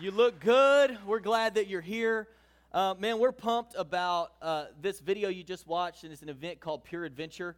You look good. We're glad that you're here. Uh, man, we're pumped about uh, this video you just watched, and it's an event called Pure Adventure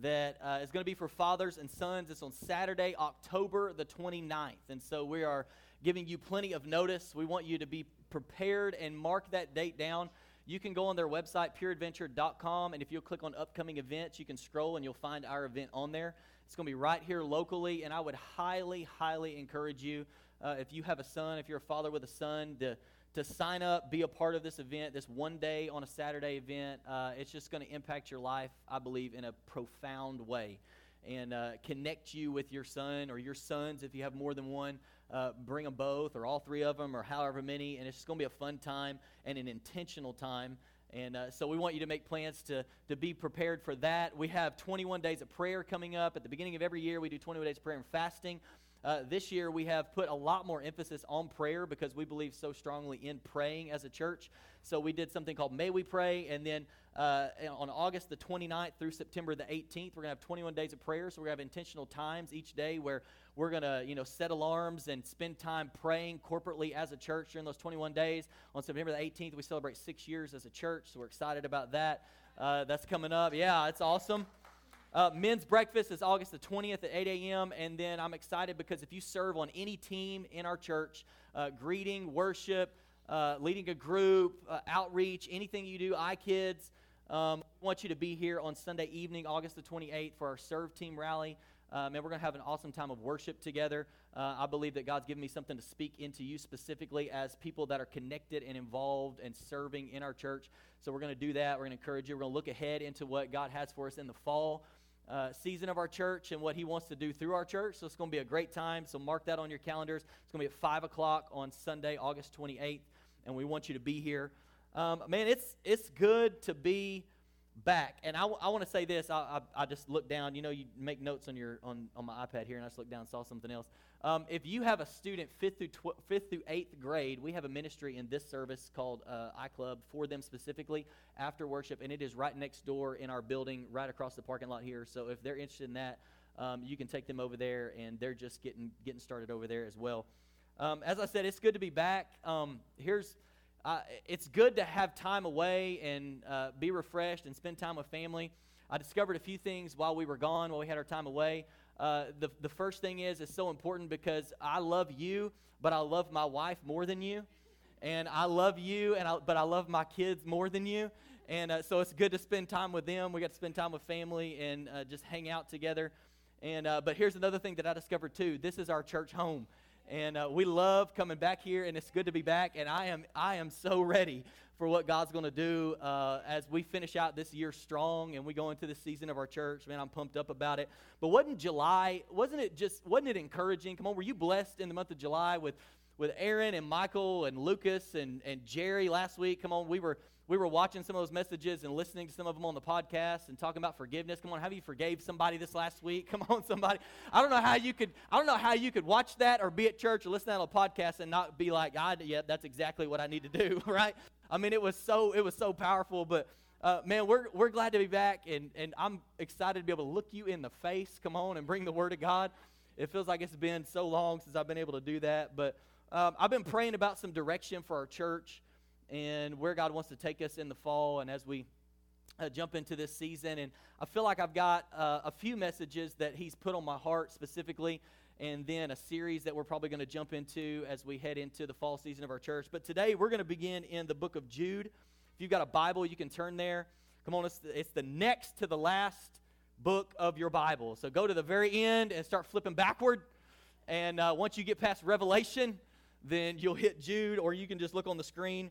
that uh, is going to be for fathers and sons. It's on Saturday, October the 29th. And so we are giving you plenty of notice. We want you to be prepared and mark that date down. You can go on their website, pureadventure.com, and if you'll click on upcoming events, you can scroll and you'll find our event on there. It's going to be right here locally, and I would highly, highly encourage you uh, if you have a son, if you're a father with a son, to, to sign up, be a part of this event, this one day on a Saturday event. Uh, it's just going to impact your life, I believe, in a profound way and uh, connect you with your son or your sons if you have more than one. Uh, bring them both or all three of them or however many. And it's just going to be a fun time and an intentional time. And uh, so we want you to make plans to, to be prepared for that. We have 21 days of prayer coming up. At the beginning of every year, we do 21 days of prayer and fasting. Uh, this year, we have put a lot more emphasis on prayer because we believe so strongly in praying as a church. So we did something called May We Pray, and then uh, on August the 29th through September the 18th, we're going to have 21 days of prayer. So we're going to have intentional times each day where we're going to, you know, set alarms and spend time praying corporately as a church during those 21 days. On September the 18th, we celebrate six years as a church, so we're excited about that. Uh, that's coming up. Yeah, it's awesome. Uh, men's breakfast is August the 20th at 8 a.m. And then I'm excited because if you serve on any team in our church, uh, greeting, worship, uh, leading a group, uh, outreach, anything you do, iKids, um, I want you to be here on Sunday evening, August the 28th, for our Serve Team rally. Um, and we're going to have an awesome time of worship together. Uh, I believe that God's given me something to speak into you specifically as people that are connected and involved and serving in our church. So we're going to do that. We're going to encourage you. We're going to look ahead into what God has for us in the fall uh, season of our church and what he wants to do through our church. So it's going to be a great time. So mark that on your calendars. It's going to be at 5 o'clock on Sunday, August 28th, and we want you to be here. Um, man, it's, it's good to be back. And I, I want to say this. I, I, I, just looked down. You know, you make notes on, your, on, on my iPad here, and I just looked down and saw something else. Um, if you have a student fifth through tw- fifth through eighth grade, we have a ministry in this service called uh, iClub for them specifically after worship, and it is right next door in our building, right across the parking lot here. So if they're interested in that, um, you can take them over there, and they're just getting getting started over there as well. Um, as I said, it's good to be back. Um, here's uh, it's good to have time away and uh, be refreshed and spend time with family. I discovered a few things while we were gone, while we had our time away. Uh, the, the first thing is, it's so important because I love you, but I love my wife more than you. And I love you, and I, but I love my kids more than you. And uh, so it's good to spend time with them. We got to spend time with family and uh, just hang out together. And, uh, but here's another thing that I discovered too this is our church home and uh, we love coming back here and it's good to be back and i am i am so ready for what god's going to do uh, as we finish out this year strong and we go into the season of our church. Man i'm pumped up about it. But wasn't july wasn't it just wasn't it encouraging? Come on were you blessed in the month of july with with aaron and michael and lucas and, and jerry last week? Come on we were we were watching some of those messages and listening to some of them on the podcast and talking about forgiveness. Come on, have you forgave somebody this last week? Come on, somebody. I don't know how you could. I don't know how you could watch that or be at church or listen to that on a podcast and not be like, "God, yeah, that's exactly what I need to do." Right? I mean, it was so it was so powerful. But uh, man, we're we're glad to be back, and and I'm excited to be able to look you in the face. Come on and bring the Word of God. It feels like it's been so long since I've been able to do that, but um, I've been praying about some direction for our church and where God wants to take us in the fall and as we uh, jump into this season. And I feel like I've got uh, a few messages that He's put on my heart specifically, and then a series that we're probably going to jump into as we head into the fall season of our church. But today we're going to begin in the book of Jude. If you've got a Bible, you can turn there. Come on, it's the, it's the next to the last book of your Bible. So go to the very end and start flipping backward. And uh, once you get past Revelation, then you'll hit Jude, or you can just look on the screen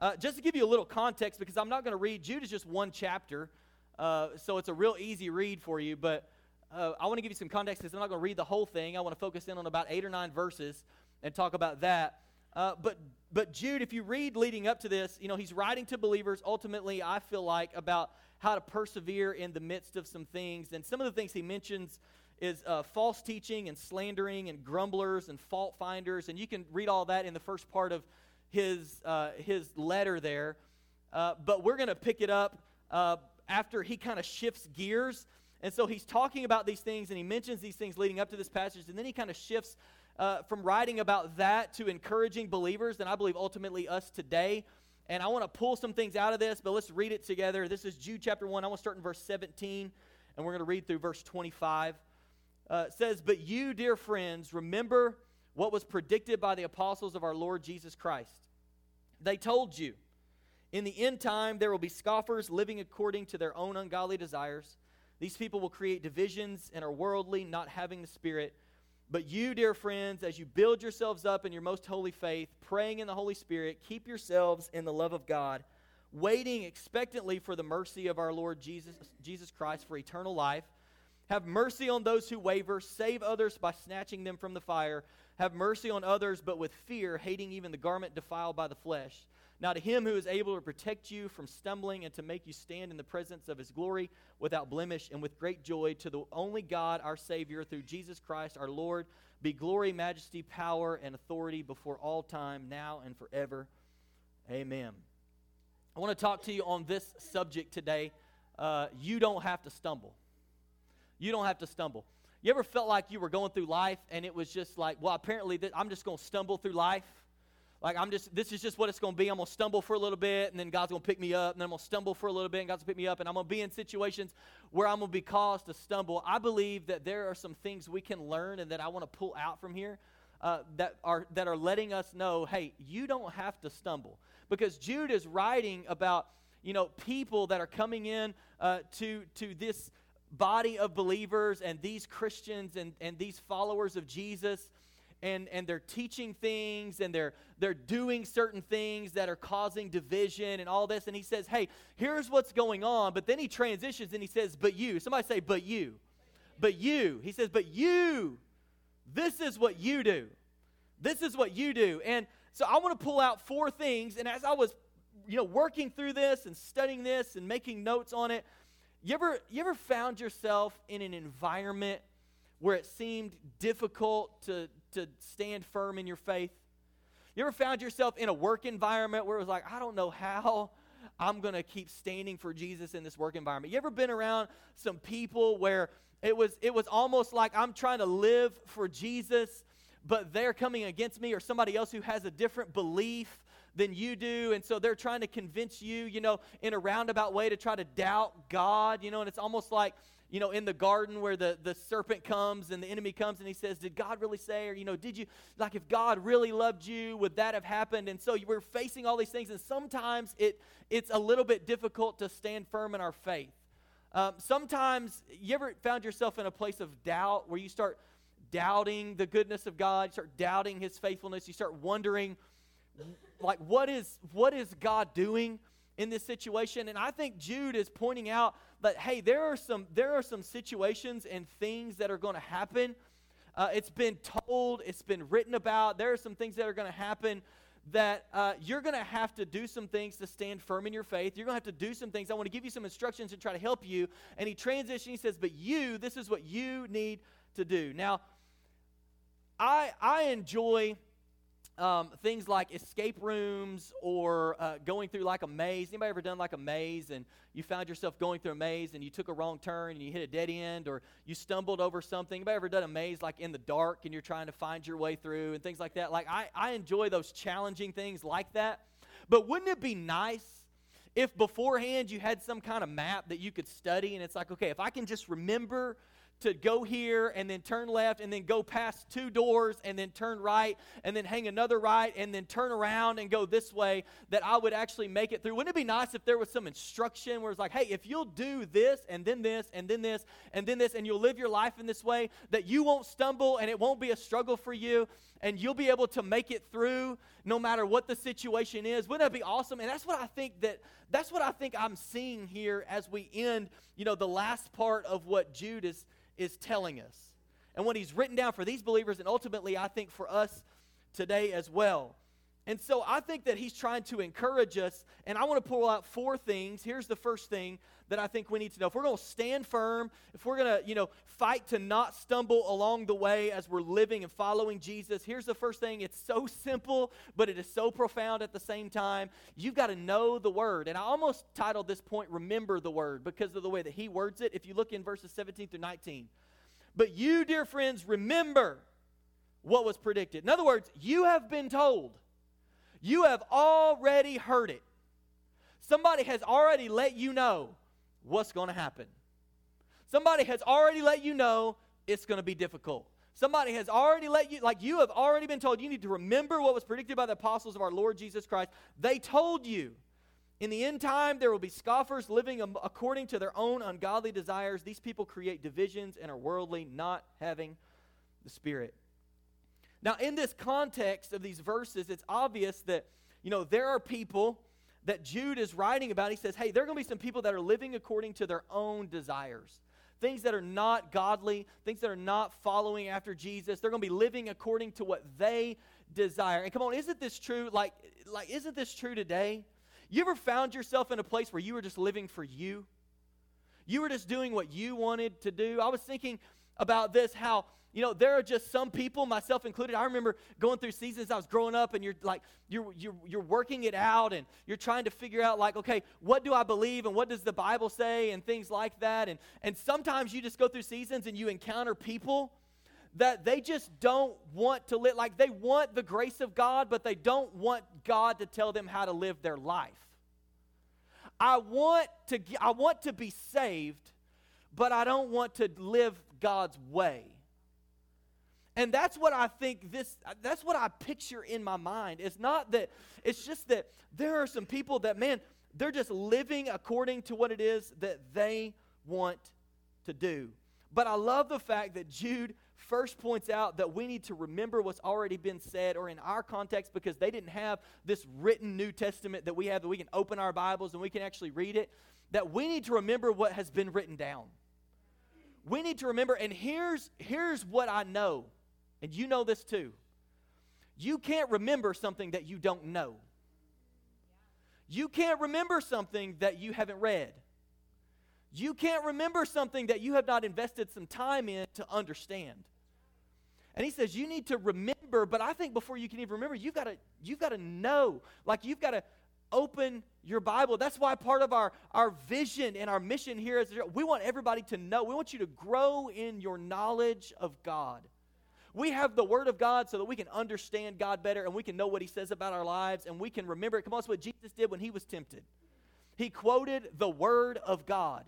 uh, just to give you a little context, because I'm not going to read, Jude is just one chapter, uh, so it's a real easy read for you. But uh, I want to give you some context because I'm not going to read the whole thing. I want to focus in on about eight or nine verses and talk about that. Uh, but but Jude, if you read leading up to this, you know he's writing to believers. Ultimately, I feel like about how to persevere in the midst of some things, and some of the things he mentions is uh, false teaching and slandering and grumblers and fault finders, and you can read all that in the first part of his uh, his letter there. Uh, but we're going to pick it up uh, after he kind of shifts gears. And so he's talking about these things and he mentions these things leading up to this passage, and then he kind of shifts uh, from writing about that to encouraging believers, and I believe ultimately us today. And I want to pull some things out of this, but let's read it together. This is Jude chapter 1. I want to start in verse 17, and we're going to read through verse 25. Uh, it says, But you, dear friends, remember what was predicted by the apostles of our Lord Jesus Christ. They told you, in the end time, there will be scoffers living according to their own ungodly desires. These people will create divisions and are worldly, not having the Spirit. But you, dear friends, as you build yourselves up in your most holy faith, praying in the Holy Spirit, keep yourselves in the love of God, waiting expectantly for the mercy of our Lord Jesus, Jesus Christ for eternal life. Have mercy on those who waver, save others by snatching them from the fire. Have mercy on others, but with fear, hating even the garment defiled by the flesh now, to him who is able to protect you from stumbling and to make you stand in the presence of his glory without blemish and with great joy, to the only God, our Savior, through Jesus Christ our Lord, be glory, majesty, power, and authority before all time, now and forever. Amen. I want to talk to you on this subject today. Uh, you don't have to stumble. You don't have to stumble. You ever felt like you were going through life and it was just like, well, apparently th- I'm just going to stumble through life? Like, I'm just, this is just what it's going to be. I'm going to stumble for a little bit, and then God's going to pick me up, and then I'm going to stumble for a little bit, and God's going to pick me up, and I'm going to be in situations where I'm going to be caused to stumble. I believe that there are some things we can learn and that I want to pull out from here uh, that, are, that are letting us know hey, you don't have to stumble. Because Jude is writing about, you know, people that are coming in uh, to, to this body of believers and these Christians and, and these followers of Jesus and, and they're teaching things and they're, they're doing certain things that are causing division and all this. And he says, hey, here's what's going on. But then he transitions and he says, but you. Somebody say, but you. But you. He says, but you. This is what you do. This is what you do. And so I want to pull out four things. And as I was, you know, working through this and studying this and making notes on it, you ever, you ever found yourself in an environment where it seemed difficult to, to stand firm in your faith? You ever found yourself in a work environment where it was like, I don't know how I'm going to keep standing for Jesus in this work environment? You ever been around some people where it was it was almost like I'm trying to live for Jesus, but they're coming against me or somebody else who has a different belief than you do and so they're trying to convince you, you know, in a roundabout way to try to doubt God, you know, and it's almost like you know, in the garden where the, the serpent comes and the enemy comes and he says, Did God really say? Or, you know, did you, like, if God really loved you, would that have happened? And so we're facing all these things, and sometimes it, it's a little bit difficult to stand firm in our faith. Um, sometimes, you ever found yourself in a place of doubt where you start doubting the goodness of God, you start doubting his faithfulness, you start wondering, like, what is, what is God doing? in this situation. And I think Jude is pointing out that, hey, there are some, there are some situations and things that are going to happen. Uh, it's been told, it's been written about. There are some things that are going to happen that uh, you're going to have to do some things to stand firm in your faith. You're going to have to do some things. I want to give you some instructions and try to help you. And he transitions, he says, But you, this is what you need to do. Now, I, I enjoy um, things like escape rooms or uh, going through like a maze. Anybody ever done like a maze and you found yourself going through a maze and you took a wrong turn and you hit a dead end or you stumbled over something? Anybody ever done a maze like in the dark and you're trying to find your way through and things like that? Like I, I enjoy those challenging things like that. But wouldn't it be nice if beforehand you had some kind of map that you could study and it's like, okay, if I can just remember to go here and then turn left and then go past two doors and then turn right and then hang another right and then turn around and go this way that I would actually make it through. Wouldn't it be nice if there was some instruction where it's like, hey, if you'll do this and then this and then this and then this and you'll live your life in this way, that you won't stumble and it won't be a struggle for you and you'll be able to make it through no matter what the situation is. Wouldn't that be awesome? And that's what I think that that's what I think I'm seeing here as we end, you know, the last part of what Jude is is telling us and what he's written down for these believers, and ultimately, I think, for us today as well. And so I think that he's trying to encourage us, and I want to pull out four things. Here's the first thing that I think we need to know. If we're going to stand firm, if we're going to, you know, fight to not stumble along the way as we're living and following Jesus, here's the first thing. It's so simple, but it is so profound at the same time. You've got to know the word. And I almost titled this point Remember the Word because of the way that he words it. If you look in verses 17 through 19. But you, dear friends, remember what was predicted. In other words, you have been told you have already heard it. Somebody has already let you know what's going to happen. Somebody has already let you know it's going to be difficult. Somebody has already let you, like you have already been told, you need to remember what was predicted by the apostles of our Lord Jesus Christ. They told you in the end time there will be scoffers living according to their own ungodly desires. These people create divisions and are worldly, not having the Spirit. Now, in this context of these verses, it's obvious that, you know, there are people that Jude is writing about. He says, hey, there are going to be some people that are living according to their own desires. Things that are not godly, things that are not following after Jesus. They're going to be living according to what they desire. And come on, isn't this true? Like, like isn't this true today? You ever found yourself in a place where you were just living for you? You were just doing what you wanted to do. I was thinking about this how you know, there are just some people, myself included. I remember going through seasons I was growing up, and you're like, you're, you're, you're working it out, and you're trying to figure out, like, okay, what do I believe, and what does the Bible say, and things like that. And, and sometimes you just go through seasons and you encounter people that they just don't want to live, like, they want the grace of God, but they don't want God to tell them how to live their life. I want to, I want to be saved, but I don't want to live God's way. And that's what I think this, that's what I picture in my mind. It's not that, it's just that there are some people that, man, they're just living according to what it is that they want to do. But I love the fact that Jude first points out that we need to remember what's already been said, or in our context, because they didn't have this written New Testament that we have, that we can open our Bibles and we can actually read it, that we need to remember what has been written down. We need to remember, and here's, here's what I know and you know this too. You can't remember something that you don't know. You can't remember something that you haven't read. You can't remember something that you have not invested some time in to understand. And he says you need to remember, but I think before you can even remember, you've got to you've got to know. Like you've got to open your Bible. That's why part of our, our vision and our mission here is we want everybody to know. We want you to grow in your knowledge of God. We have the Word of God so that we can understand God better and we can know what He says about our lives and we can remember it. Come on, that's what Jesus did when He was tempted. He quoted the Word of God.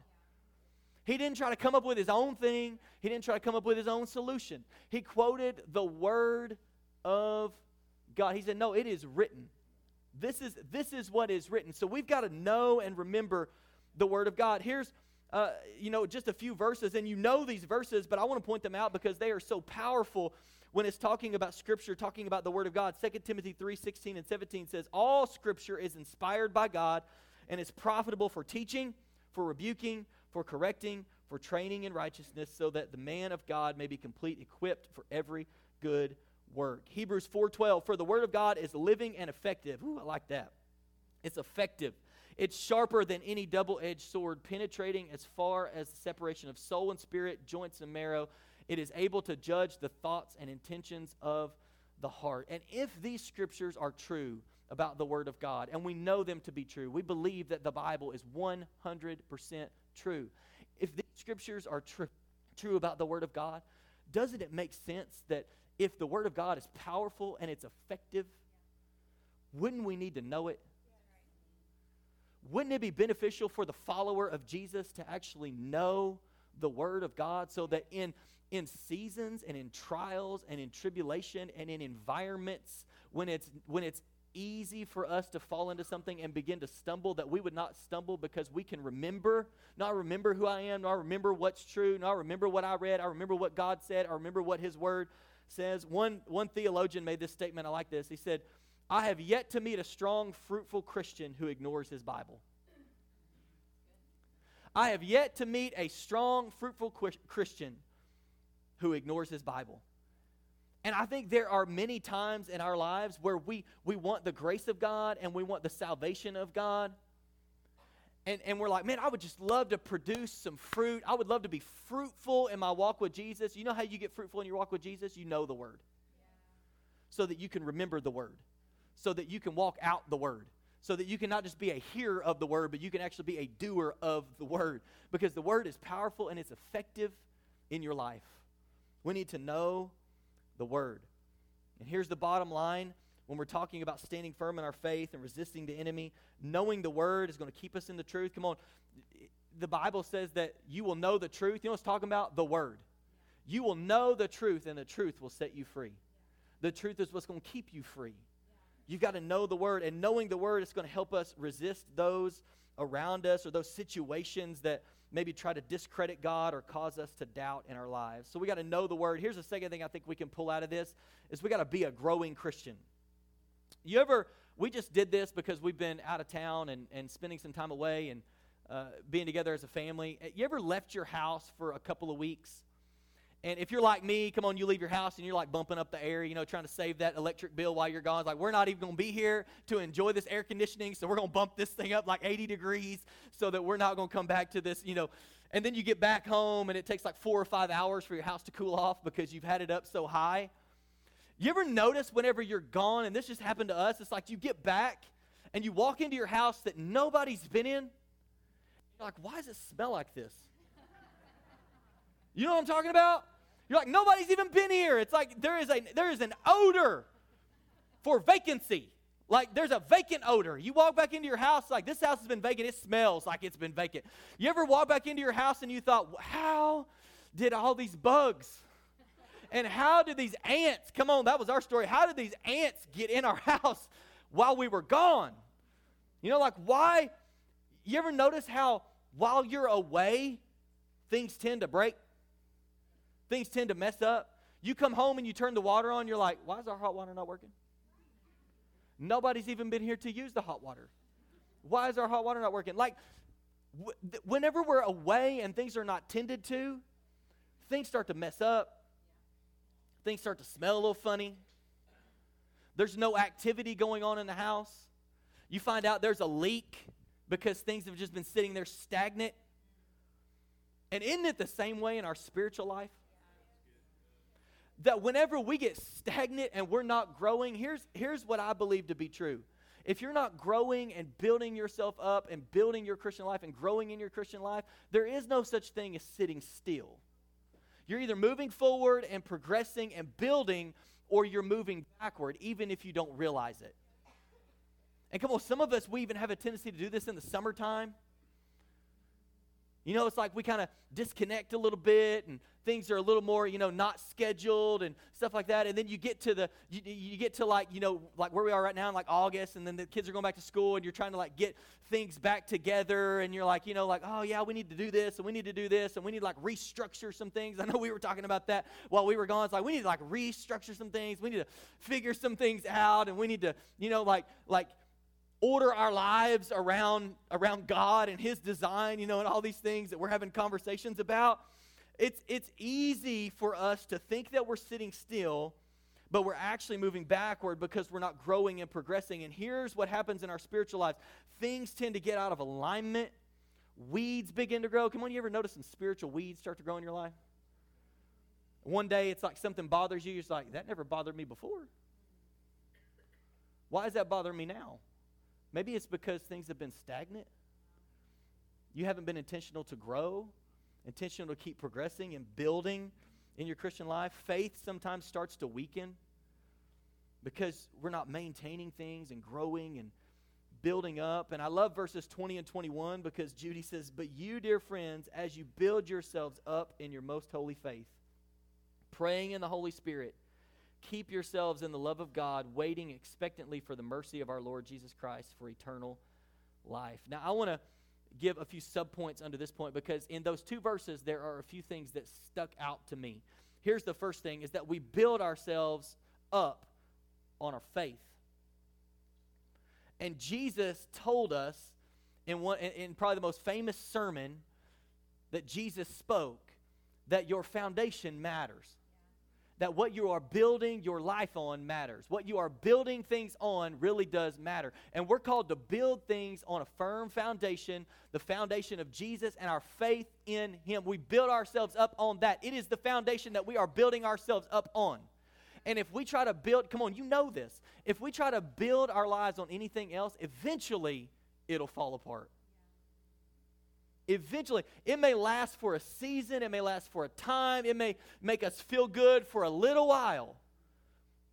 He didn't try to come up with his own thing, he didn't try to come up with his own solution. He quoted the Word of God. He said, No, it is written. This is, this is what is written. So we've got to know and remember the Word of God. Here's uh, you know, just a few verses, and you know these verses, but I want to point them out because they are so powerful when it's talking about Scripture, talking about the Word of God. 2 Timothy 3 16 and 17 says, All Scripture is inspired by God and is profitable for teaching, for rebuking, for correcting, for training in righteousness, so that the man of God may be complete, equipped for every good work. Hebrews 4:12 For the word of God is living and effective. Ooh, I like that. It's effective it's sharper than any double edged sword, penetrating as far as the separation of soul and spirit, joints and marrow. It is able to judge the thoughts and intentions of the heart. And if these scriptures are true about the Word of God, and we know them to be true, we believe that the Bible is 100% true. If these scriptures are tr- true about the Word of God, doesn't it make sense that if the Word of God is powerful and it's effective, wouldn't we need to know it? Wouldn't it be beneficial for the follower of Jesus to actually know the Word of God so that in, in seasons and in trials and in tribulation and in environments when it's, when it's easy for us to fall into something and begin to stumble, that we would not stumble because we can remember, not remember who I am, not remember what's true, not remember what I read, I remember what God said, I remember what His Word says. One, one theologian made this statement, I like this. He said, I have yet to meet a strong, fruitful Christian who ignores his Bible. I have yet to meet a strong, fruitful Christian who ignores his Bible. And I think there are many times in our lives where we, we want the grace of God and we want the salvation of God. And, and we're like, man, I would just love to produce some fruit. I would love to be fruitful in my walk with Jesus. You know how you get fruitful in your walk with Jesus? You know the Word. So that you can remember the Word, so that you can walk out the Word, so that you can not just be a hearer of the Word, but you can actually be a doer of the Word. Because the Word is powerful and it's effective in your life. We need to know the Word. And here's the bottom line when we're talking about standing firm in our faith and resisting the enemy, knowing the Word is going to keep us in the truth. Come on. The Bible says that you will know the truth. You know what it's talking about? The Word. You will know the truth, and the truth will set you free. The truth is what's going to keep you free. You've got to know the Word, and knowing the Word is going to help us resist those around us or those situations that maybe try to discredit God or cause us to doubt in our lives. So we got to know the word. Here's the second thing I think we can pull out of this is we got to be a growing Christian. You ever we just did this because we've been out of town and, and spending some time away and uh, being together as a family. You ever left your house for a couple of weeks and if you're like me, come on, you leave your house and you're like bumping up the air, you know, trying to save that electric bill while you're gone. It's like, we're not even going to be here to enjoy this air conditioning, so we're going to bump this thing up like 80 degrees so that we're not going to come back to this, you know. And then you get back home and it takes like four or five hours for your house to cool off because you've had it up so high. You ever notice whenever you're gone, and this just happened to us, it's like you get back and you walk into your house that nobody's been in. You're like, why does it smell like this? You know what I'm talking about? You're like, nobody's even been here. It's like there is a there is an odor for vacancy. Like there's a vacant odor. You walk back into your house, like this house has been vacant. It smells like it's been vacant. You ever walk back into your house and you thought, how did all these bugs and how did these ants come on? That was our story. How did these ants get in our house while we were gone? You know, like why? You ever notice how while you're away, things tend to break? Things tend to mess up. You come home and you turn the water on, you're like, why is our hot water not working? Nobody's even been here to use the hot water. Why is our hot water not working? Like, whenever we're away and things are not tended to, things start to mess up. Things start to smell a little funny. There's no activity going on in the house. You find out there's a leak because things have just been sitting there stagnant. And isn't it the same way in our spiritual life? that whenever we get stagnant and we're not growing, here's, here's what I believe to be true. If you're not growing and building yourself up and building your Christian life and growing in your Christian life, there is no such thing as sitting still. You're either moving forward and progressing and building, or you're moving backward, even if you don't realize it. And come on, some of us, we even have a tendency to do this in the summertime. You know, it's like we kind of disconnect a little bit and things are a little more, you know, not scheduled and stuff like that. And then you get to the, you, you, get to like, you know, like where we are right now in like August and then the kids are going back to school and you're trying to like get things back together and you're like, you know, like, oh yeah, we need to do this and we need to do this and we need to like restructure some things. I know we were talking about that while we were gone. It's like, we need to like restructure some things. We need to figure some things out and we need to, you know, like, like, order our lives around around God and his design, you know, and all these things that we're having conversations about. It's it's easy for us to think that we're sitting still, but we're actually moving backward because we're not growing and progressing. And here's what happens in our spiritual lives. Things tend to get out of alignment. Weeds begin to grow. Come on, you ever notice some spiritual weeds start to grow in your life? One day it's like something bothers you. You're like, that never bothered me before. Why is that bothering me now? Maybe it's because things have been stagnant. You haven't been intentional to grow, intentional to keep progressing and building in your Christian life. Faith sometimes starts to weaken because we're not maintaining things and growing and building up. And I love verses 20 and 21 because Jude says, But you, dear friends, as you build yourselves up in your most holy faith, praying in the Holy Spirit, Keep yourselves in the love of God, waiting expectantly for the mercy of our Lord Jesus Christ for eternal life. Now, I want to give a few subpoints under this point because in those two verses, there are a few things that stuck out to me. Here's the first thing is that we build ourselves up on our faith. And Jesus told us in, one, in probably the most famous sermon that Jesus spoke that your foundation matters. That what you are building your life on matters. What you are building things on really does matter. And we're called to build things on a firm foundation, the foundation of Jesus and our faith in Him. We build ourselves up on that. It is the foundation that we are building ourselves up on. And if we try to build, come on, you know this. If we try to build our lives on anything else, eventually it'll fall apart eventually, it may last for a season, it may last for a time, it may make us feel good for a little while,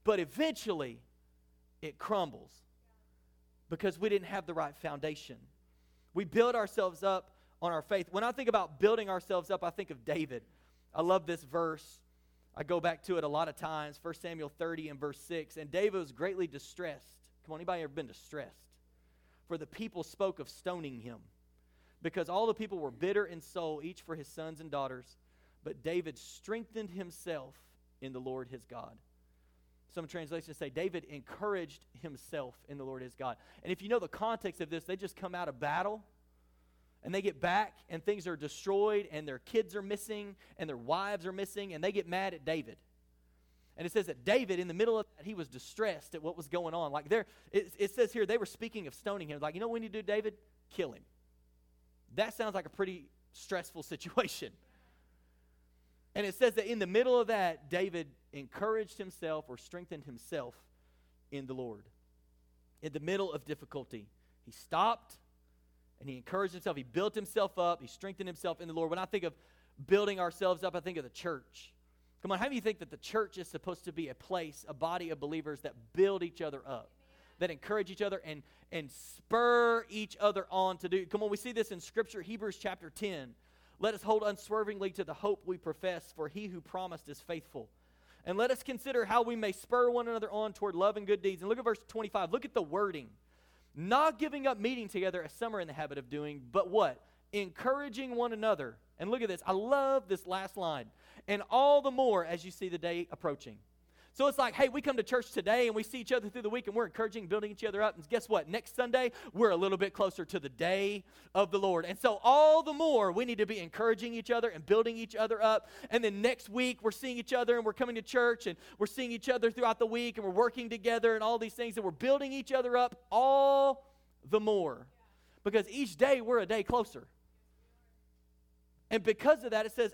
but eventually it crumbles because we didn't have the right foundation. We build ourselves up on our faith. When I think about building ourselves up, I think of David. I love this verse. I go back to it a lot of times. 1 Samuel 30 and verse 6. And David was greatly distressed. Come on, anybody ever been distressed? For the people spoke of stoning him because all the people were bitter in soul, each for his sons and daughters. But David strengthened himself in the Lord his God. Some translations say David encouraged himself in the Lord his God. And if you know the context of this, they just come out of battle and they get back and things are destroyed and their kids are missing and their wives are missing and they get mad at David. And it says that David, in the middle of that, he was distressed at what was going on. Like there, it, it says here they were speaking of stoning him. Like, you know what we need to do, David? Kill him. That sounds like a pretty stressful situation. And it says that in the middle of that, David encouraged himself or strengthened himself in the Lord. In the middle of difficulty, he stopped and he encouraged himself. He built himself up. He strengthened himself in the Lord. When I think of building ourselves up, I think of the church. Come on, how do you think that the church is supposed to be a place, a body of believers that build each other up? That encourage each other and, and spur each other on to do. Come on, we see this in Scripture, Hebrews chapter 10. Let us hold unswervingly to the hope we profess, for he who promised is faithful. And let us consider how we may spur one another on toward love and good deeds. And look at verse 25. Look at the wording. Not giving up meeting together as some are in the habit of doing, but what? Encouraging one another. And look at this. I love this last line. And all the more as you see the day approaching. So it's like, hey, we come to church today and we see each other through the week and we're encouraging, building each other up. And guess what? Next Sunday, we're a little bit closer to the day of the Lord. And so all the more we need to be encouraging each other and building each other up. And then next week, we're seeing each other and we're coming to church and we're seeing each other throughout the week and we're working together and all these things and we're building each other up all the more. Because each day we're a day closer. And because of that, it says,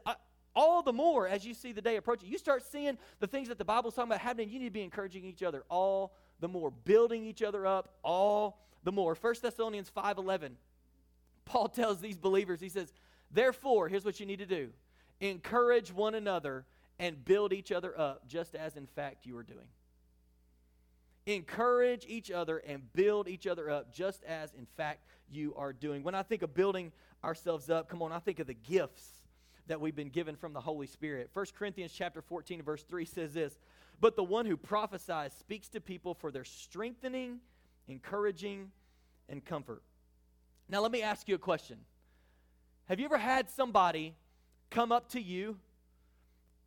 all the more as you see the day approaching. You start seeing the things that the Bible's talking about happening, you need to be encouraging each other all the more, building each other up all the more. 1 Thessalonians 5:11. Paul tells these believers, he says, "Therefore, here's what you need to do. Encourage one another and build each other up, just as in fact you are doing." Encourage each other and build each other up, just as in fact you are doing. When I think of building ourselves up, come on, I think of the gifts that we've been given from the Holy Spirit. 1 Corinthians chapter 14 verse 3 says this, "But the one who prophesies speaks to people for their strengthening, encouraging, and comfort." Now let me ask you a question. Have you ever had somebody come up to you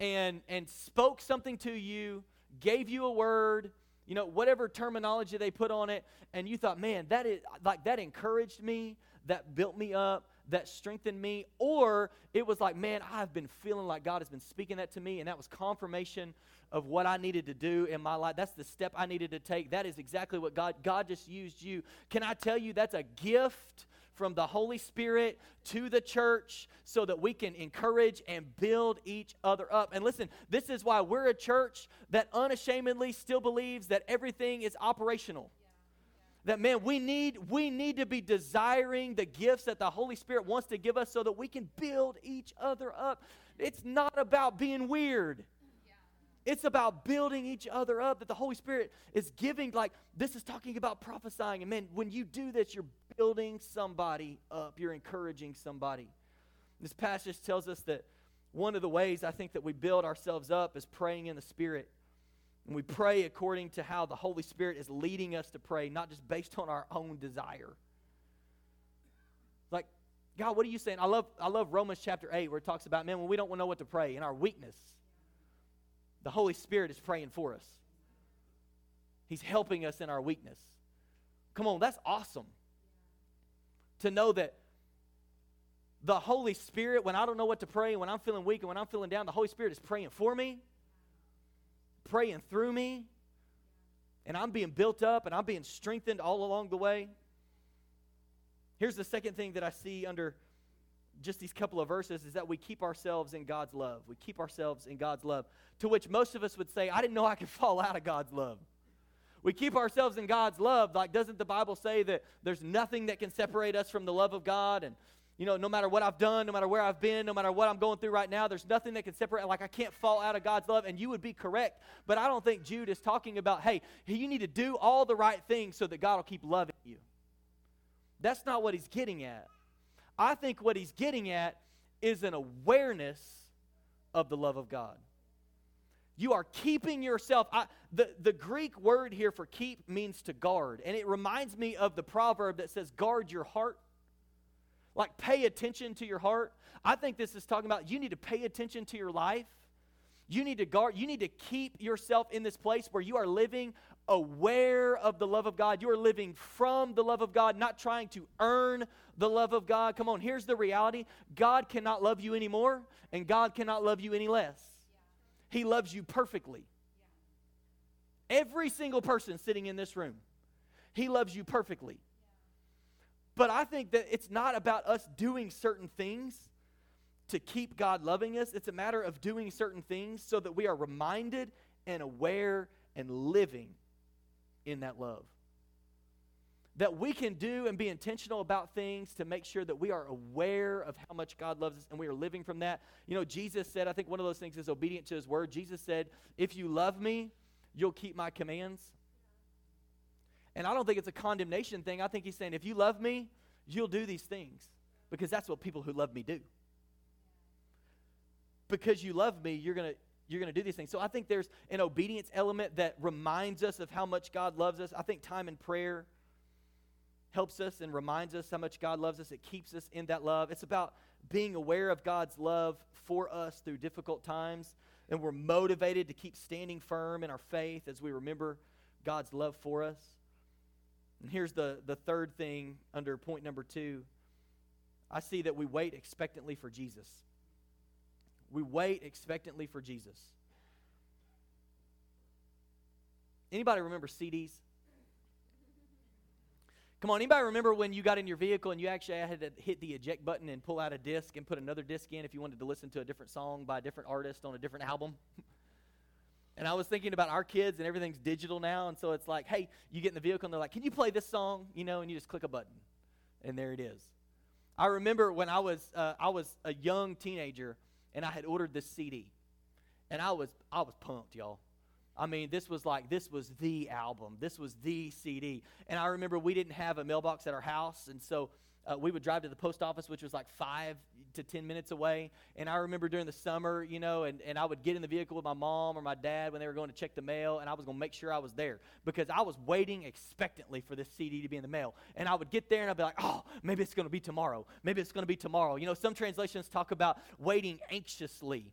and and spoke something to you, gave you a word, you know, whatever terminology they put on it, and you thought, man, that is like that encouraged me, that built me up, that strengthened me, or it was like, man, I've been feeling like God has been speaking that to me, and that was confirmation of what I needed to do in my life. That's the step I needed to take. That is exactly what God God just used you. Can I tell you that's a gift from the Holy Spirit to the church so that we can encourage and build each other up. And listen, this is why we're a church that unashamedly still believes that everything is operational that man we need we need to be desiring the gifts that the holy spirit wants to give us so that we can build each other up. It's not about being weird. It's about building each other up that the holy spirit is giving like this is talking about prophesying. And man when you do this you're building somebody up. You're encouraging somebody. This passage tells us that one of the ways i think that we build ourselves up is praying in the spirit and we pray according to how the Holy Spirit is leading us to pray, not just based on our own desire. Like, God, what are you saying? I love, I love Romans chapter 8 where it talks about, man, when we don't know what to pray in our weakness, the Holy Spirit is praying for us. He's helping us in our weakness. Come on, that's awesome. To know that the Holy Spirit, when I don't know what to pray, when I'm feeling weak and when I'm feeling down, the Holy Spirit is praying for me, praying through me, and I'm being built up and I'm being strengthened all along the way. Here's the second thing that I see under just these couple of verses is that we keep ourselves in God's love. We keep ourselves in God's love, to which most of us would say, I didn't know I could fall out of God's love. We keep ourselves in God's love. Like, doesn't the Bible say that there's nothing that can separate us from the love of God? And, you know, no matter what I've done, no matter where I've been, no matter what I'm going through right now, there's nothing that can separate. Like, I can't fall out of God's love. And you would be correct. But I don't think Jude is talking about, hey, you need to do all the right things so that God will keep loving you. That's not what he's getting at. I think what he's getting at is an awareness of the love of God. You are keeping yourself. I, the, the Greek word here for keep means to guard. And it reminds me of the proverb that says, guard your heart. Like, pay attention to your heart. I think this is talking about you need to pay attention to your life. You need to guard, you need to keep yourself in this place where you are living aware of the love of God. You are living from the love of God, not trying to earn the love of God. Come on, here's the reality God cannot love you anymore, and God cannot love you any less. He loves you perfectly. Every single person sitting in this room, He loves you perfectly. But I think that it's not about us doing certain things to keep God loving us. It's a matter of doing certain things so that we are reminded and aware and living in that love. That we can do and be intentional about things to make sure that we are aware of how much God loves us and we are living from that. You know, Jesus said, I think one of those things is obedient to his word. Jesus said, If you love me, you'll keep my commands. And I don't think it's a condemnation thing. I think he's saying, If you love me, you'll do these things because that's what people who love me do. Because you love me, you're going to you're going to do these things. So I think there's an obedience element that reminds us of how much God loves us. I think time in prayer helps us and reminds us how much God loves us. It keeps us in that love. It's about being aware of God's love for us through difficult times. And we're motivated to keep standing firm in our faith as we remember God's love for us. And here's the, the third thing under point number two I see that we wait expectantly for Jesus. We wait expectantly for Jesus. Anybody remember CDs? Come on, anybody remember when you got in your vehicle and you actually had to hit the eject button and pull out a disc and put another disc in if you wanted to listen to a different song by a different artist on a different album? and I was thinking about our kids and everything's digital now, and so it's like, hey, you get in the vehicle and they're like, can you play this song? You know, and you just click a button, and there it is. I remember when I was uh, I was a young teenager and I had ordered this CD. And I was I was pumped, y'all. I mean, this was like this was the album. This was the CD. And I remember we didn't have a mailbox at our house, and so uh, we would drive to the post office, which was like five to 10 minutes away. And I remember during the summer, you know, and, and I would get in the vehicle with my mom or my dad when they were going to check the mail, and I was going to make sure I was there because I was waiting expectantly for this CD to be in the mail. And I would get there and I'd be like, oh, maybe it's going to be tomorrow. Maybe it's going to be tomorrow. You know, some translations talk about waiting anxiously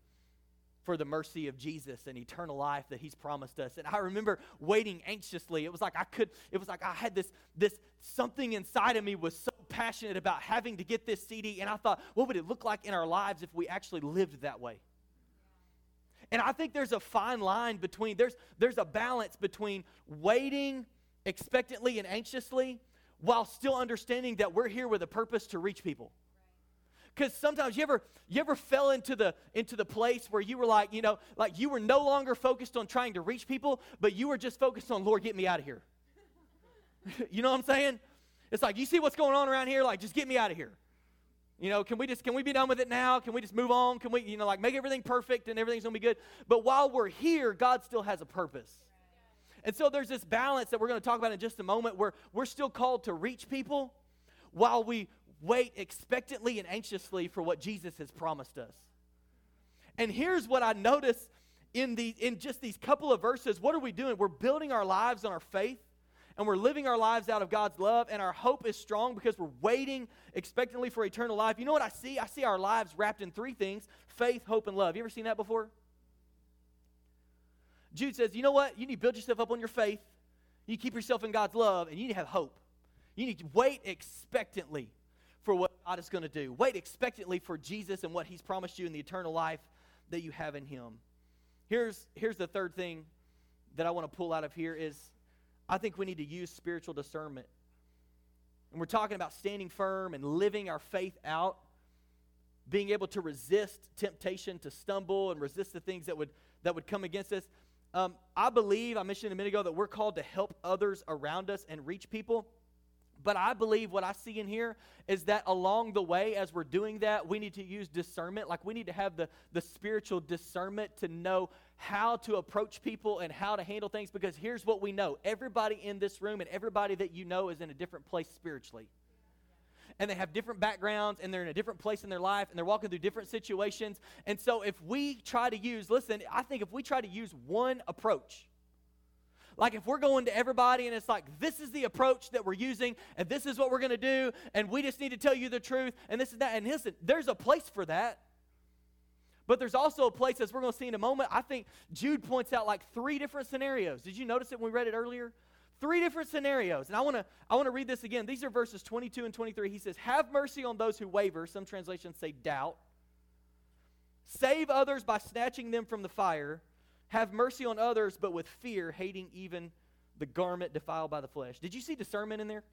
for the mercy of Jesus and eternal life that he's promised us. And I remember waiting anxiously. It was like I could it was like I had this this something inside of me was so passionate about having to get this CD and I thought, what would it look like in our lives if we actually lived that way? And I think there's a fine line between there's there's a balance between waiting expectantly and anxiously while still understanding that we're here with a purpose to reach people. Because sometimes you ever you ever fell into the into the place where you were like you know like you were no longer focused on trying to reach people but you were just focused on lord get me out of here. You know what i'm saying it's like you see what's going on around here? Like just get me out of here. You know can we just can we be done with it now? Can we just move on? Can we you know like make everything perfect and everything's gonna be good? But while we're here god still has a purpose. And so there's this balance that we're to talk about in just a moment where we're still called to reach people while we wait expectantly and anxiously for what Jesus has promised us. And here's what I notice in the in just these couple of verses. What are we doing? We're building our lives on our faith and we're living our lives out of God's love and our hope is strong because we're waiting expectantly for eternal life. You know what I see? I see our lives wrapped in three things: faith, hope and love. You ever seen that before? Jude says, "You know what? You need to build yourself up on your faith. You keep yourself in God's love and you need to have hope. You need to wait expectantly for what God is going to do. Wait expectantly for Jesus and what he's promised you in the eternal life that you have in him. Here's, here's the third thing that I want to pull out of here is I think we need to use spiritual discernment. And we're talking about standing firm and living our faith out, being able to resist temptation to stumble and resist the things that would, that would come against us. Um, I believe, I mentioned a minute ago, that we're called to help others around us and reach people. But I believe what I see in here is that along the way, as we're doing that, we need to use discernment. Like we need to have the, the spiritual discernment to know how to approach people and how to handle things. Because here's what we know everybody in this room and everybody that you know is in a different place spiritually. And they have different backgrounds and they're in a different place in their life and they're walking through different situations. And so if we try to use, listen, I think if we try to use one approach, like if we're going to everybody and it's like, this is the approach that we're using and this is what we're going to do and we just need to tell you the truth and this is that. And listen, there's a place for that. But there's also a place, as we're going to see in a moment, I think Jude points out like three different scenarios. Did you notice it when we read it earlier? Three different scenarios. And I want to I want to read this again. These are verses 22 and 23. He says, "Have mercy on those who waver." Some translations say doubt. Save others by snatching them from the fire have mercy on others, but with fear, hating even the garment defiled by the flesh. Did you see discernment in there?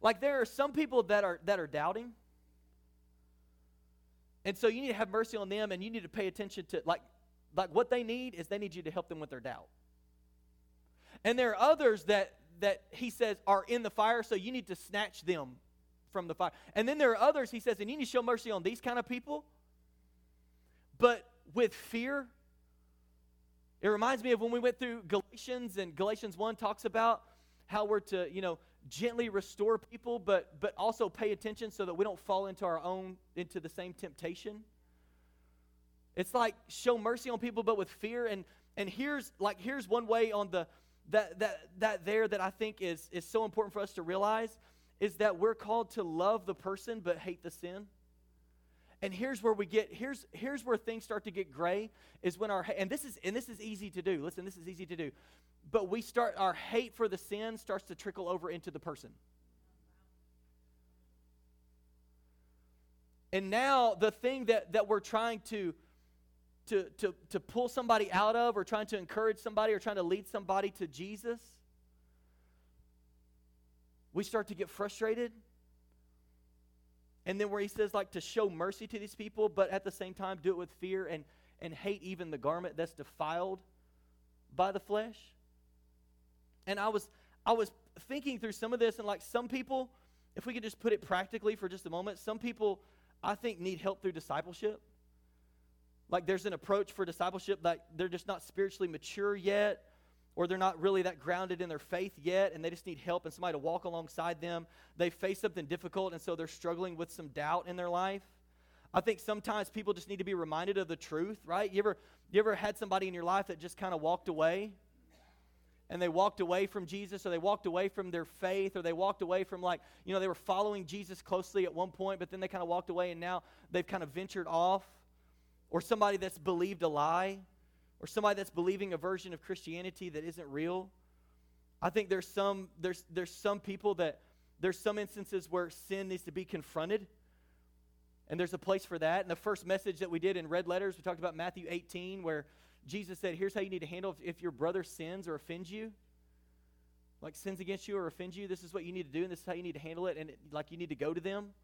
Like there are some people that are that are doubting. And so you need to have mercy on them and you need to pay attention to like like what they need is they need you to help them with their doubt. And there are others that that he says are in the fire, so you need to snatch them from the fire. And then there are others he says, and you need to show mercy on these kind of people, but with fear it reminds me of when we went through Galatians, and Galatians 1 talks about how we're to, you know, gently restore people, but but also pay attention so that we don't fall into our own into the same temptation. It's like show mercy on people, but with fear. And and here's like here's one way on the that that that there that I think is is so important for us to realize is that we're called to love the person but hate the sin. And here's where we get here's here's where things start to get gray is when our and this is and this is easy to do. Listen, this is easy to do. But we start our hate for the sin starts to trickle over into the person. And now the thing that that we're trying to to, to, to pull somebody out of or trying to encourage somebody or trying to lead somebody to Jesus, we start to get frustrated and then where he says, like, to show mercy to these people, but at the same time do it with fear and, and hate even the garment that's defiled by the flesh. And I was I was thinking through some of this, and like some people, if we could just put it practically for just a moment, some people I think need help through discipleship. Like there's an approach for discipleship that they're just not spiritually mature yet or they're not really that grounded in their faith yet and they just need help and somebody to walk alongside them. They face something difficult and so they're struggling with some doubt in their life. I think sometimes people just need to be reminded of the truth, right? You ever you ever had somebody in your life that just kind of walked away? And they walked away from Jesus, or they walked away from their faith, or they walked away from, like, you know, they were following Jesus closely at one point, but then they kind of walked away and now they've kind of ventured off. Or somebody that's believed a lie or somebody that's believing a version of Christianity that isn't real. I think there's some there's there's some people that there's some instances where sin needs to be confronted. And there's a place for that. And the first message that we did in red letters, we talked about Matthew 18, where Jesus said, Here's how you need to handle if, if your brother sins or offends you. Like sins against you or offends you, this is what you need to do, and this is how you need to handle it. And it, like you need to go to them.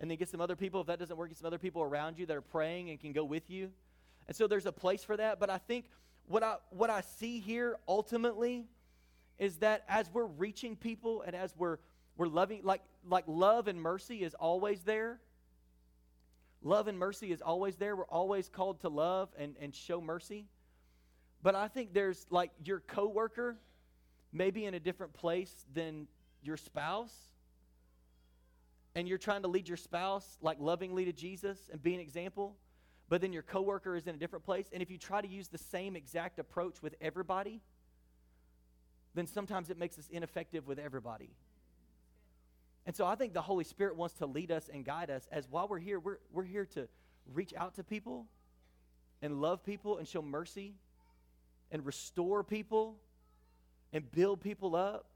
And then get some other people. If that doesn't work, get some other people around you that are praying and can go with you. And so there's a place for that. But I think what I, what I see here ultimately is that as we're reaching people and as we're, we're loving, like, like love and mercy is always there. Love and mercy is always there. We're always called to love and, and show mercy. But I think there's like your coworker maybe in a different place than your spouse. And you're trying to lead your spouse like lovingly to Jesus and be an example but then your coworker is in a different place. And if you try to use the same exact approach with everybody, then sometimes it makes us ineffective with everybody. And so I think the Holy Spirit wants to lead us and guide us as while we're here, we're, we're here to reach out to people and love people and show mercy and restore people and build people up,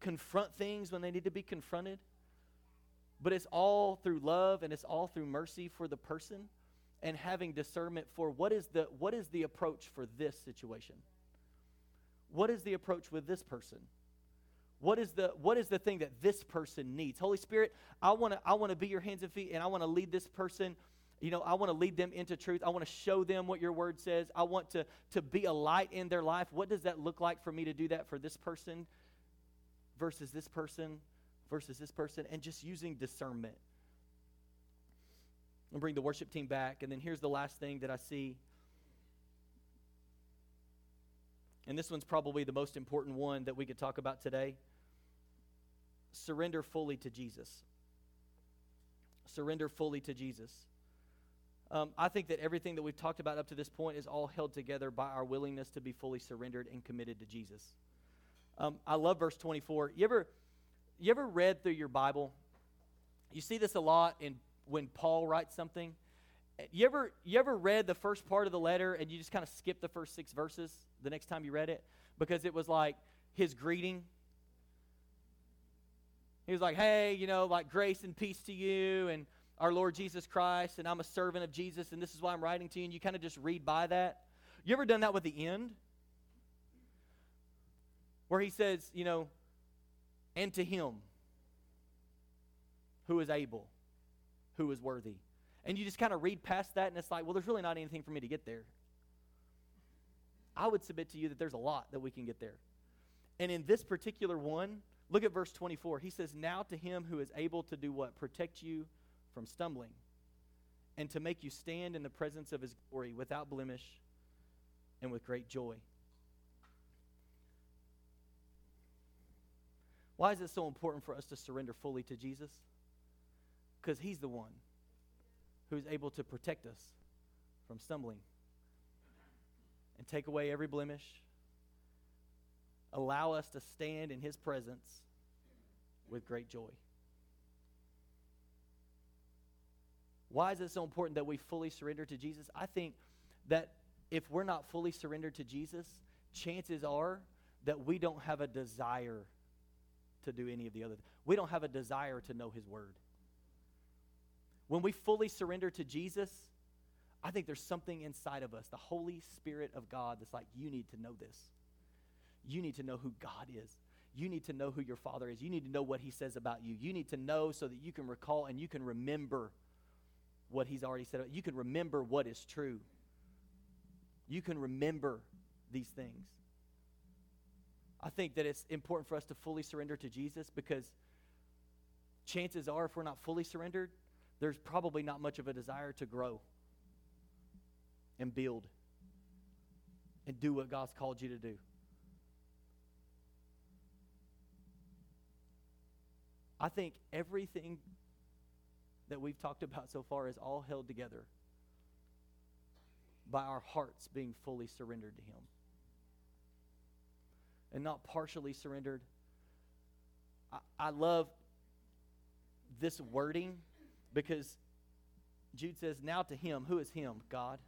confront things when they need to be confronted. But it's all through love and it's all through mercy for the person and having discernment for what is the what is the approach for this situation? What is the approach with this person? What is the what is the thing that this person needs? Holy Spirit, I want to I want to be your hands and feet and I want to lead this person you know, I want to lead them into truth. I want to show them what your word says. I want to, to be a light in their life. What does that look like for me to do that for this person versus this person versus this person? And just using discernment. I'll bring the worship team back. And then here's the last thing that I see. And this one's probably the most important one that we could talk about today. Surrender fully to Jesus. Surrender fully to Jesus. Um, I think that everything that we've talked about up to this point is all held together by our willingness to be fully surrendered and committed to Jesus. Um, I love verse 24. You ever, you ever read through your Bible? You see this a lot in when Paul writes something. You ever, you ever read the first part of the letter and you just kind of skip the first six verses the next time you read it because it was like his greeting? He was like, hey, you know, like grace and peace to you, and our Lord Jesus Christ, and I'm a servant of Jesus, and this is why I'm writing to you, and you kind of just read by that. You ever done that with the end? Where he says, you know, and to him who is able, who is worthy. And you just kind of read past that, and it's like, well, there's really not anything for me to get there. I would submit to you that there's a lot that we can get there. And in this particular one, look at verse 24. He says, Now to him who is able to do what? Protect you from stumbling, and to make you stand in the presence of his glory without blemish and with great joy. Why is it so important for us to surrender fully to Jesus? Because he's the one who's able to protect us from stumbling and take away every blemish, allow us to stand in his presence with great joy. Why is it so important that we fully surrender to Jesus? I think that if we're not fully surrendered to Jesus, chances are that we don't have a desire to do any of the other. We don't have a desire to know his word. When we fully surrender to Jesus, I think there's something inside of us, the Holy Spirit of God, that's like, you need to know this. You need to know who God is. You need to know who your Father is. You need to know what He says about you. You need to know so that you can recall and you can remember what he's already said. You can remember what is true. You can remember these things. I think that it's important for us to fully surrender to Jesus because chances are, if we're not fully surrendered, there's probably not much of a desire to grow and build and do what God's called you to do. I think everything that we've talked about so far is all held together by our hearts being fully surrendered to Him and not partially surrendered. I, I love this wording because Jude says, Now to Him, who is Him? God,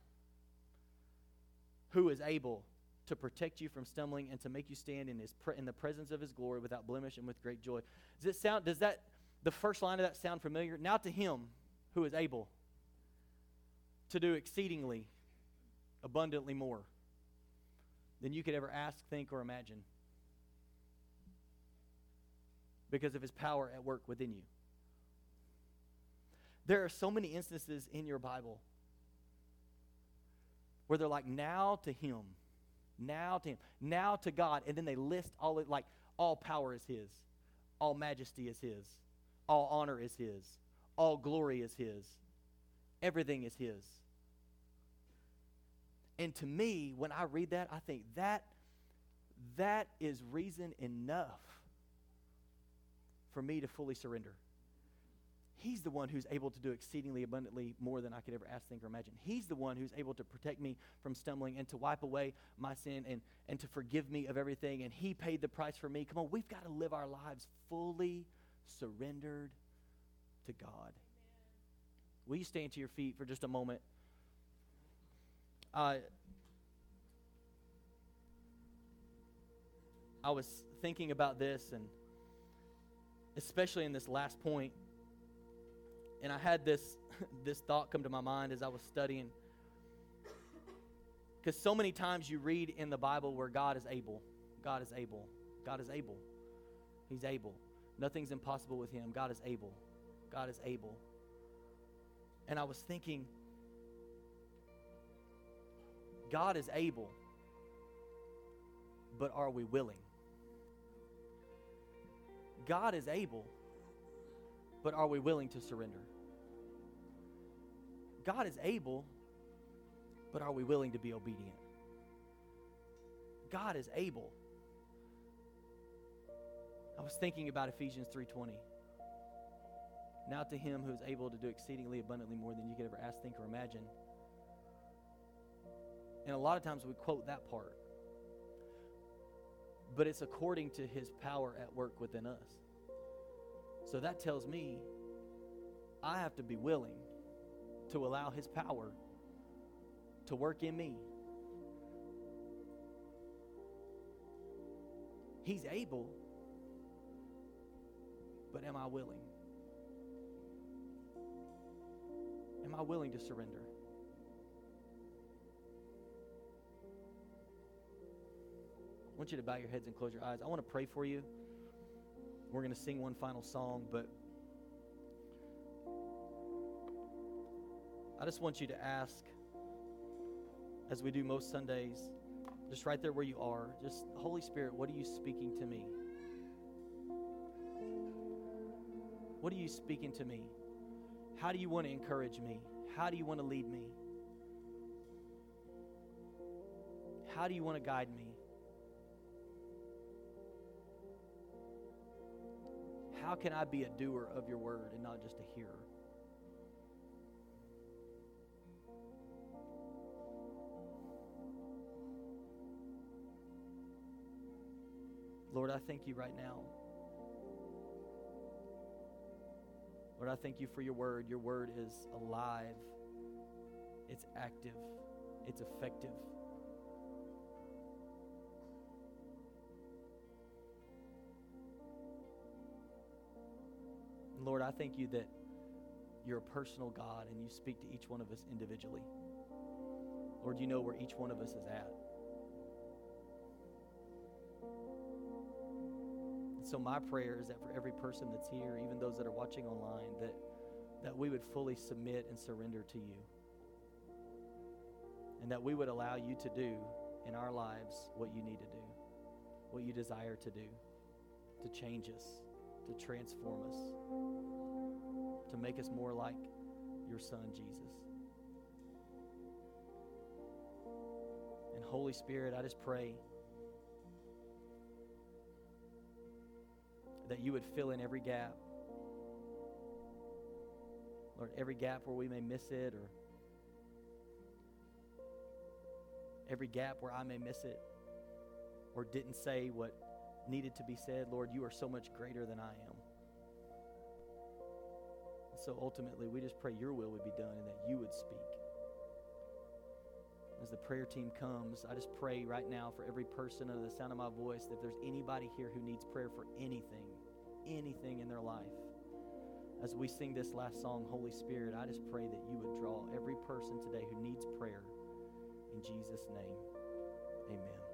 who is able to protect you from stumbling and to make you stand in his pre- in the presence of his glory without blemish and with great joy. Does it sound does that the first line of that sound familiar? Now to him who is able to do exceedingly abundantly more than you could ever ask, think, or imagine because of his power at work within you. There are so many instances in your Bible where they're like, now to him, now to him, now to God, and then they list all it like all power is his, all majesty is his, all honor is His. All glory is His. Everything is His. And to me, when I read that, I think that that is reason enough for me to fully surrender. He's the one who's able to do exceedingly abundantly more than I could ever ask, think, or imagine. He's the one who's able to protect me from stumbling and to wipe away my sin and, and to forgive me of everything. And He paid the price for me. Come on, we've got to live our lives fully surrendered to God. Will you stand to your feet for just a moment? Uh, I was thinking about this, and especially in this last point, and I had this this thought come to my mind as I was studying. Because so many times you read in the Bible where God is able, God is able, God is able, He's able. Nothing's impossible with Him. God is able, God is able. And I was thinking, God is able, but are we willing? God is able, but are we willing to surrender? God is able, but are we willing to be obedient? God is able. I was thinking about Ephesians 3:20. Now to him who is able to do exceedingly abundantly more than you could ever ask, think, or imagine. And a lot of times we quote that part. But it's according to his power at work within us. So that tells me I have to be willing to allow His power to work in me. He's able, but am I willing? Am I willing to surrender? I want you to bow your heads and close your eyes. I want to pray for you. We're going to sing one final song, but I just want you to ask, as we do most Sundays, just right there where you are, just Holy Spirit, what are you speaking to me? What are you speaking to me? How do you want to encourage me? How do you want to lead me? How do you want to guide me? How can I be a doer of your word and not just a hearer? Lord, I thank you right now. Lord, I thank you for your word. Your word is alive, it's active, it's effective. Lord, I thank you that you're a personal God and you speak to each one of us individually. Lord, you know where each one of us is at. so my prayer is that for every person that's here, even those that are watching online, that, that we would fully submit and surrender to you. And that we would allow you to do in our lives what you need to do, what you desire to do, to change us, to transform us, to make us more like your Son, Jesus. And Holy Spirit, I just pray that you would fill in every gap. Lord, every gap where we may miss it or every gap where I may miss it or didn't say what needed to be said, Lord, you are so much greater than I am. So ultimately, we just pray your will would be done and that you would speak. As the prayer team comes, I just pray right now for every person under the sound of my voice that if there's anybody here who needs prayer for anything, anything in their life, as we sing this last song, Holy Spirit, I just pray that you would draw every person today who needs prayer. In Jesus' name, amen.